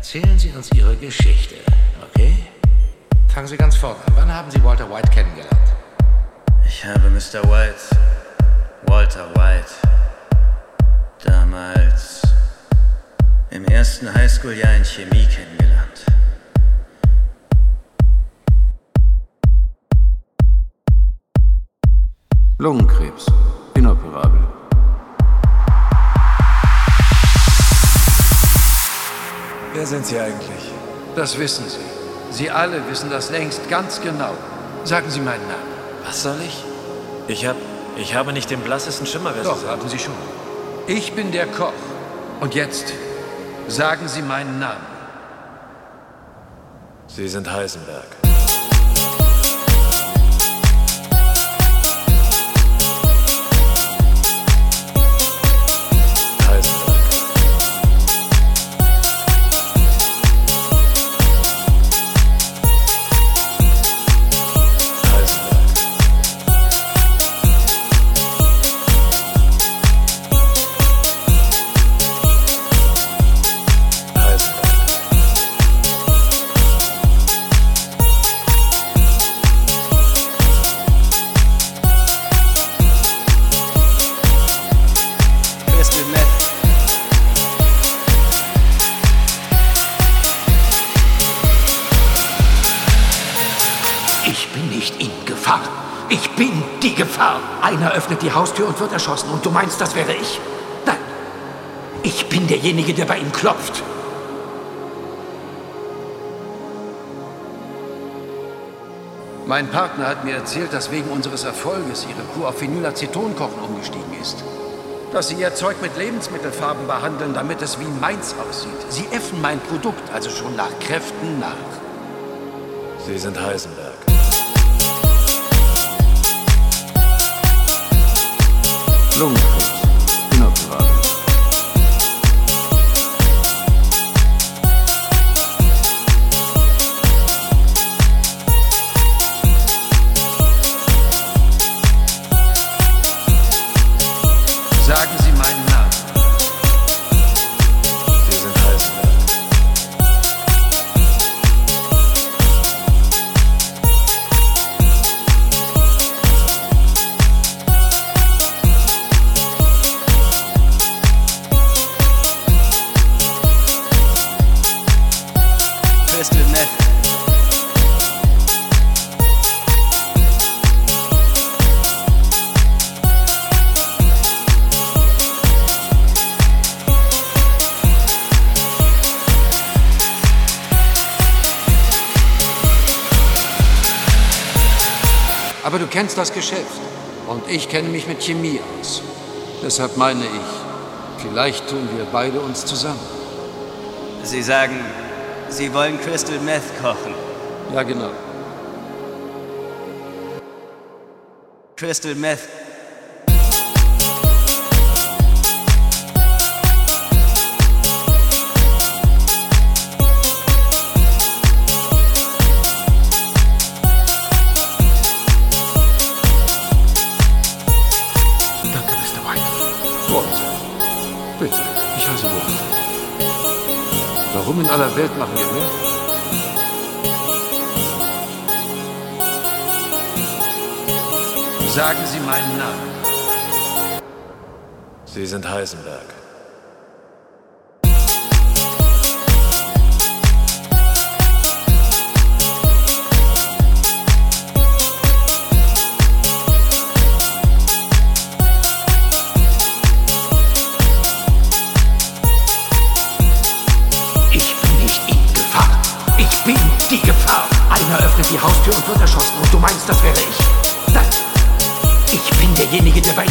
Erzählen Sie uns Ihre Geschichte, okay? Fangen Sie ganz vorne an. Wann haben Sie Walter White kennengelernt? Ich habe Mr. White, Walter White, damals im ersten Highschool-Jahr in Chemie kennengelernt. Lungenkrebs, inoperabel. Wer sind Sie eigentlich? Das wissen Sie. Sie alle wissen das längst ganz genau. Sagen Sie meinen Namen. Was soll ich? Ich hab. Ich habe nicht den blassesten Schimmer, wer Doch, Sie sind. haben Sie schon. Ich bin der Koch. Und jetzt sagen Sie meinen Namen. Sie sind. Heisenberg. Ich bin die Gefahr. Einer öffnet die Haustür und wird erschossen. Und du meinst, das wäre ich? Nein. Ich bin derjenige, der bei ihm klopft. Mein Partner hat mir erzählt, dass wegen unseres Erfolges ihre Kuh auf Phenylacetonkochen umgestiegen ist. Dass sie ihr Zeug mit Lebensmittelfarben behandeln, damit es wie meins aussieht. Sie äffen mein Produkt also schon nach Kräften nach. Sie sind Heisenberg. Lungenkrebs, Aber du kennst das Geschäft. Und ich kenne mich mit Chemie aus. Deshalb meine ich, vielleicht tun wir beide uns zusammen. Sie sagen, Sie wollen Crystal Meth kochen. Ja, genau. Crystal Meth. Warum in aller Welt machen wir mehr? Sagen Sie meinen Namen. Sie sind Heisenberg. Öffnet die Haustür und wird erschossen. Und du meinst, das wäre ich? Nein. Ich bin derjenige, der bei